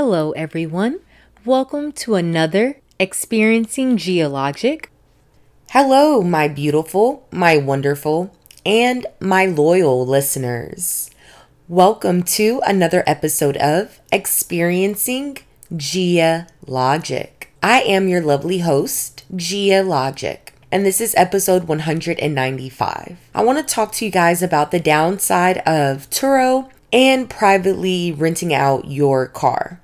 Hello, everyone. Welcome to another Experiencing GhiaLogic. Hello, my beautiful, my wonderful, and my loyal listeners. Welcome to another episode of Experiencing GhiaLogic. I am your lovely host, GhiaLogic, and this is episode 195. I want to talk to you guys about the downside of Turo and privately renting out your car.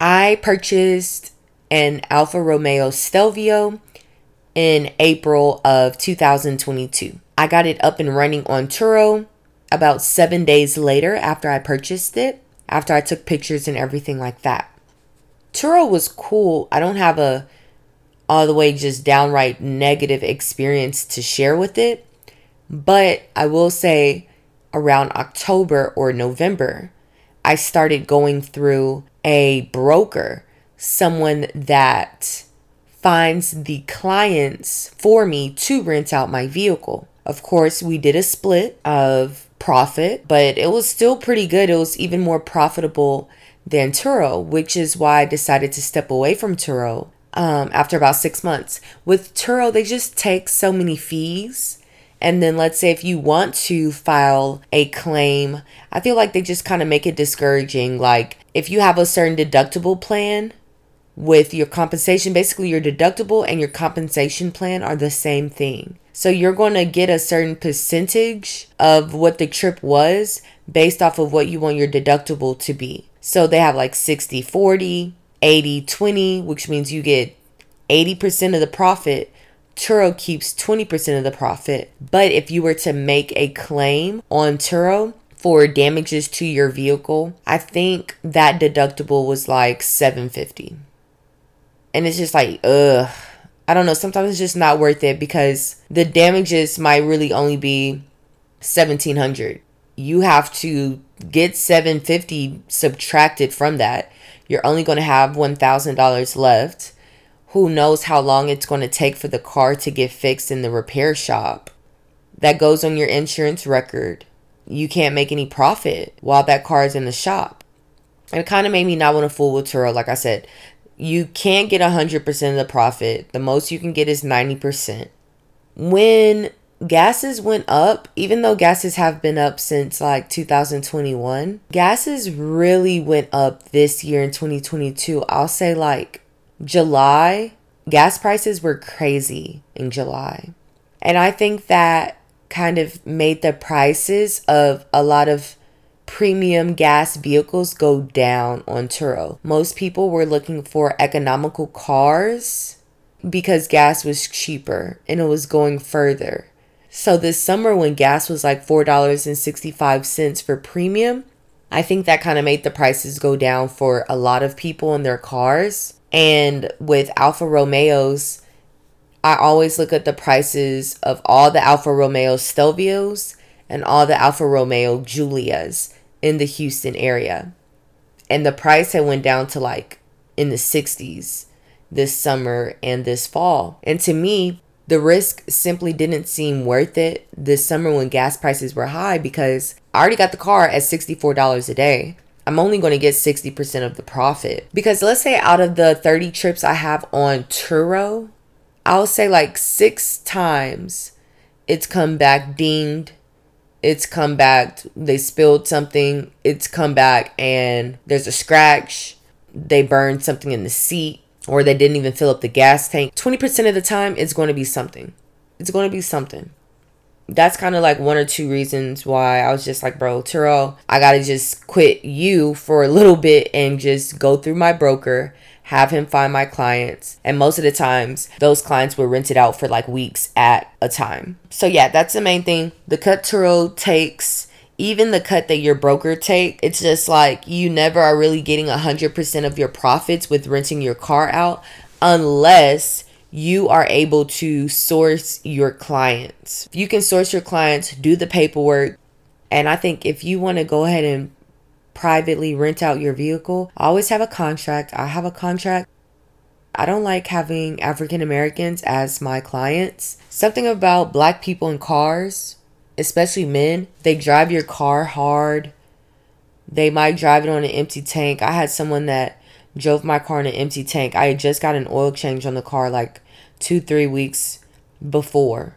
I purchased an Alfa Romeo Stelvio in April of 2022. I got it up and running on Turo about seven days later after I purchased it, after I took pictures and everything like that. Turo was cool. I don't have a all the way just downright negative experience to share with it, but I will say around October or November, I started going through a broker, someone that finds the clients for me to rent out my vehicle. Of course, we did a split of profit, but it was still pretty good. It was even more profitable than Turo, which is why I decided to step away from Turo um, after about six months. With Turo, they just take so many fees and then let's say if you want to file a claim, I feel like they just kind of make it discouraging. Like if you have a certain deductible plan with your compensation, basically your deductible and your compensation plan are the same thing. So you're going to get a certain percentage of what the trip was based off of what you want your deductible to be. So they have like 60 40, 80 20, which means you get 80% of the profit Turo keeps 20% of the profit. But if you were to make a claim on Turo for damages to your vehicle, I think that deductible was like 750. And it's just like, ugh. I don't know, sometimes it's just not worth it because the damages might really only be 1700. You have to get 750 subtracted from that. You're only going to have $1000 left who knows how long it's going to take for the car to get fixed in the repair shop. That goes on your insurance record. You can't make any profit while that car is in the shop. It kind of made me not want to fool with Turo. Like I said, you can't get 100% of the profit. The most you can get is 90%. When gases went up, even though gases have been up since like 2021, gases really went up this year in 2022. I'll say like July, gas prices were crazy in July. And I think that kind of made the prices of a lot of premium gas vehicles go down on Turo. Most people were looking for economical cars because gas was cheaper and it was going further. So this summer when gas was like $4.65 for premium, I think that kind of made the prices go down for a lot of people in their cars. And with Alfa Romeos, I always look at the prices of all the Alfa Romeo Stelvios and all the Alfa Romeo Giulias in the Houston area. And the price had went down to like in the 60s this summer and this fall. And to me, the risk simply didn't seem worth it this summer when gas prices were high because I already got the car at $64 a day. I'm only going to get 60% of the profit. Because let's say out of the 30 trips I have on Turo, I'll say like six times it's come back dinged. It's come back, they spilled something. It's come back and there's a scratch. They burned something in the seat or they didn't even fill up the gas tank. 20% of the time, it's going to be something. It's going to be something that's kind of like one or two reasons why I was just like, bro, Turo, I gotta just quit you for a little bit and just go through my broker, have him find my clients. And most of the times, those clients were rented out for like weeks at a time. So, yeah, that's the main thing. The cut Turo takes even the cut that your broker take it's just like you never are really getting 100% of your profits with renting your car out unless you are able to source your clients. You can source your clients, do the paperwork, and I think if you want to go ahead and privately rent out your vehicle, always have a contract. I have a contract. I don't like having African Americans as my clients. Something about black people in cars, especially men, they drive your car hard. They might drive it on an empty tank. I had someone that drove my car in an empty tank. I had just got an oil change on the car like two, three weeks before.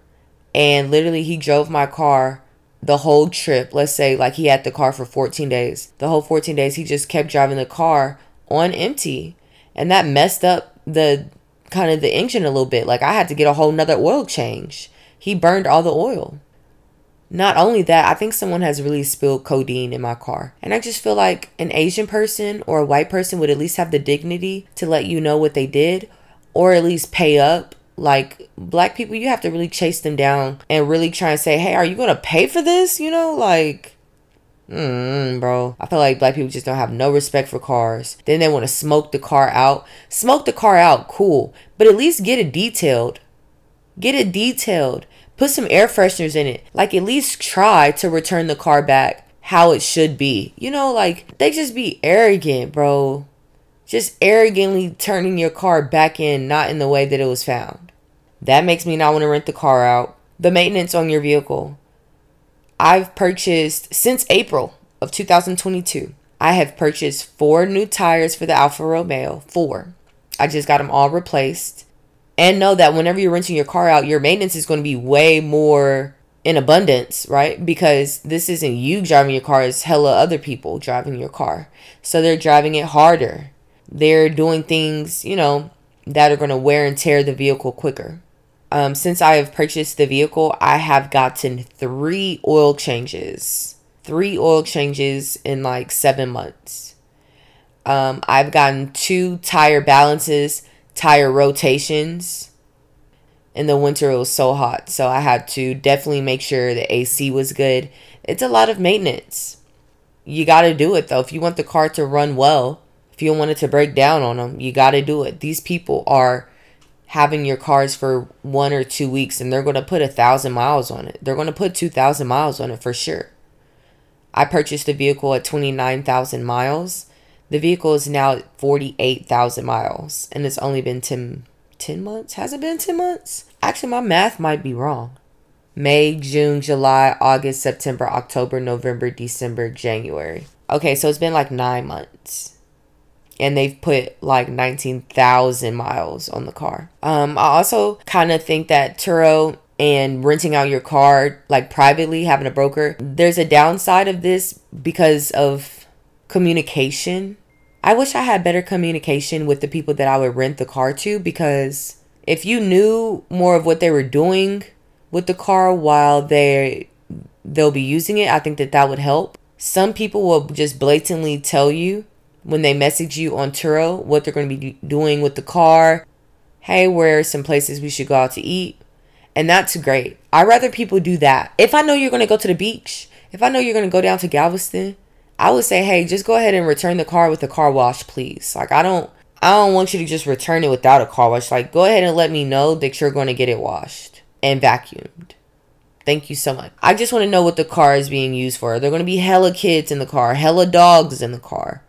And literally, he drove my car the whole trip. Let's say, like, he had the car for 14 days. The whole 14 days, he just kept driving the car on empty. And that messed up the kind of the engine a little bit. Like, I had to get a whole nother oil change. He burned all the oil. Not only that, I think someone has really spilled codeine in my car. And I just feel like an Asian person or a white person would at least have the dignity to let you know what they did or at least pay up. Like black people, you have to really chase them down and really try and say, hey, are you going to pay for this? You know, like. Mm, bro. I feel like black people just don't have no respect for cars. Then they want to smoke the car out. Smoke the car out, cool. But at least get it detailed. Get it detailed. Put some air fresheners in it. Like at least try to return the car back how it should be. You know, like they just be arrogant, bro. Just arrogantly turning your car back in, not in the way that it was found. That makes me not want to rent the car out. The maintenance on your vehicle. I've purchased since April of 2022. I have purchased four new tires for the Alfa Romeo. Four. I just got them all replaced and know that whenever you're renting your car out, your maintenance is going to be way more in abundance, right? Because this isn't you driving your car, it's hella other people driving your car. So they're driving it harder. They're doing things, you know, that are going to wear and tear the vehicle quicker. Um, since I have purchased the vehicle, I have gotten three oil changes. Three oil changes in like seven months. Um, I've gotten two tire balances tire rotations. In the winter, it was so hot, so I had to definitely make sure the AC was good. It's a lot of maintenance. You got to do it though. If you want the car to run well, if you want it to break down on them, you got to do it. These people are having your cars for one or two weeks and they're going to put a thousand miles on it. They're going to put 2,000 miles on it for sure. I purchased the vehicle at 29,000 miles the vehicle is now at 48,000 miles and it's only been 10, 10 months. Has it been 10 months? Actually, my math might be wrong. May, June, July, August, September, October, November, December, January. Okay, so it's been like nine months. And they've put like 19,000 miles on the car. Um, I also kind of think that Turo and renting out your car like privately, having a broker, there's a downside of this because of communication. I wish I had better communication with the people that I would rent the car to because if you knew more of what they were doing with the car while they they'll be using it, I think that that would help. Some people will just blatantly tell you when they message you on Turo what they're going to be doing with the car. Hey, where are some places we should go out to eat? And that's great. I'd rather people do that. If I know you're going to go to the beach, if I know you're going to go down to Galveston, I would say, hey, just go ahead and return the car with a car wash, please. Like I don't I don't want you to just return it without a car wash. Like go ahead and let me know that you're going to get it washed and vacuumed. Thank you so much. I just want to know what the car is being used for. They're going to be hella kids in the car, hella dogs in the car.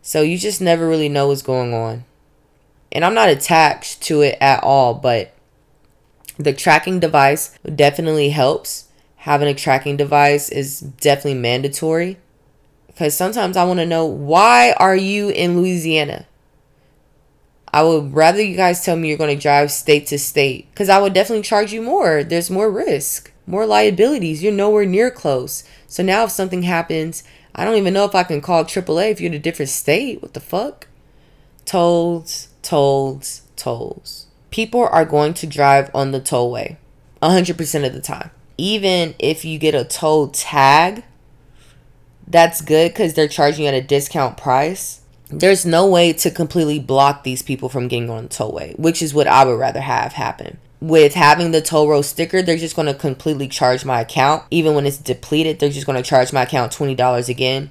So you just never really know what's going on. And I'm not attached to it at all, but the tracking device definitely helps. Having a tracking device is definitely mandatory because sometimes I want to know why are you in Louisiana? I would rather you guys tell me you're going to drive state to state because I would definitely charge you more. There's more risk, more liabilities. You're nowhere near close. So now if something happens, I don't even know if I can call AAA if you're in a different state. What the fuck? Tolls, tolls, tolls. People are going to drive on the tollway 100% of the time. Even if you get a toll tag, that's good because they're charging at a discount price. There's no way to completely block these people from getting on the tollway, which is what I would rather have happen. With having the toll road sticker, they're just going to completely charge my account. Even when it's depleted, they're just going to charge my account $20 again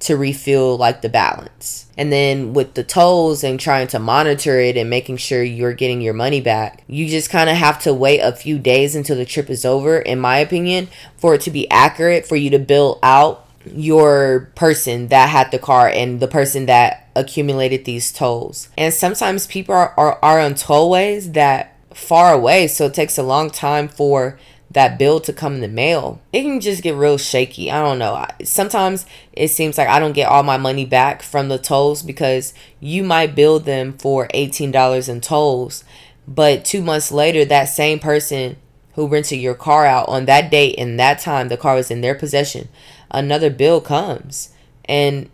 to refill like the balance. And then with the tolls and trying to monitor it and making sure you're getting your money back, you just kind of have to wait a few days until the trip is over, in my opinion, for it to be accurate, for you to bill out your person that had the car and the person that accumulated these tolls. And sometimes people are, are, are on tollways that far away, so it takes a long time for that bill to come in the mail, it can just get real shaky. I don't know. Sometimes it seems like I don't get all my money back from the tolls because you might bill them for $18 in tolls, but two months later, that same person who rented your car out on that date and that time the car was in their possession, another bill comes and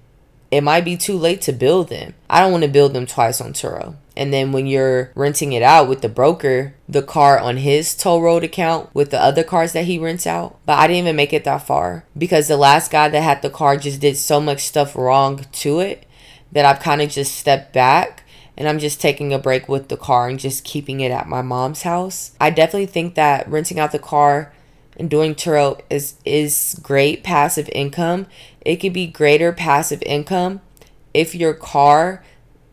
it might be too late to bill them. I don't want to bill them twice on Turo. And then when you're renting it out with the broker, the car on his toll road account with the other cars that he rents out. But I didn't even make it that far because the last guy that had the car just did so much stuff wrong to it that I've kind of just stepped back and I'm just taking a break with the car and just keeping it at my mom's house. I definitely think that renting out the car and doing Turo is is great passive income. It could be greater passive income if your car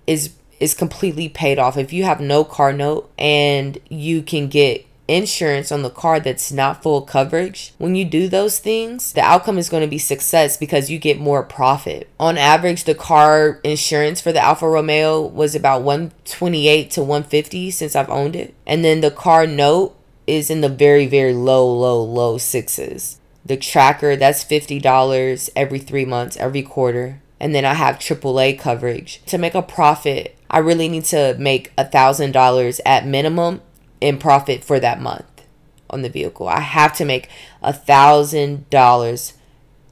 is is completely paid off. If you have no car note and you can get insurance on the car that's not full coverage, when you do those things, the outcome is going to be success because you get more profit. On average, the car insurance for the Alfa Romeo was about 128 to 150 since I've owned it. And then the car note is in the very very low low low sixes. The tracker that's $50 every 3 months, every quarter and then I have AAA coverage. To make a profit, I really need to make a thousand dollars at minimum in profit for that month on the vehicle. I have to make a thousand dollars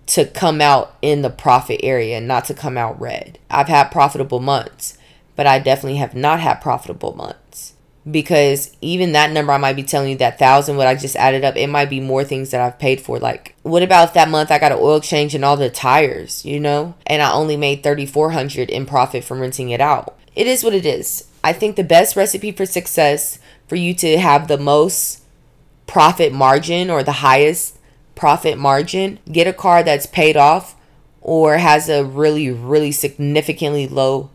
to come out in the profit area, and not to come out red. I've had profitable months, but I definitely have not had profitable months because even that number I might be telling you that thousand what I just added up it might be more things that I've paid for. Like what about that month I got an oil change and all the tires you know and I only made 3400 in profit from renting it out? It is what it is. I think the best recipe for success for you to have the most profit margin or the highest profit margin get a car that's paid off or has a really really significantly low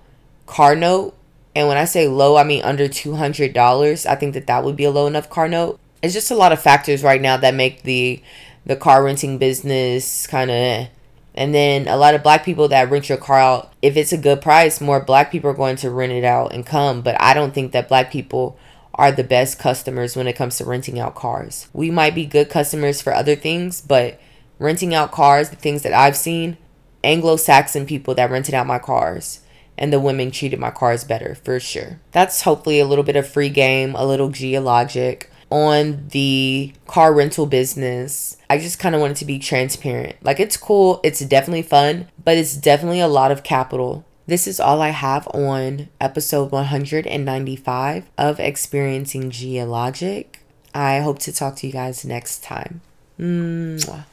car note and when I say low, I mean under $200. I think that that would be a low enough car note. It's just a lot of factors right now that make the the car renting business kind of and then a lot of black people that rent your car out, if it's a good price, more black people are going to rent it out and come. But I don't think that black people are the best customers when it comes to renting out cars. We might be good customers for other things, but renting out cars, the things that I've seen, Anglo Saxon people that rented out my cars and the women treated my cars better for sure. That's hopefully a little bit of free game, a little GhiaLogic on the car rental business. I just kind of wanted to be transparent. Like it's cool, it's definitely fun, but it's definitely a lot of capital. This is all I have on episode 195 of Experiencing GhiaLogic. I hope to talk to you guys next time. Mwah.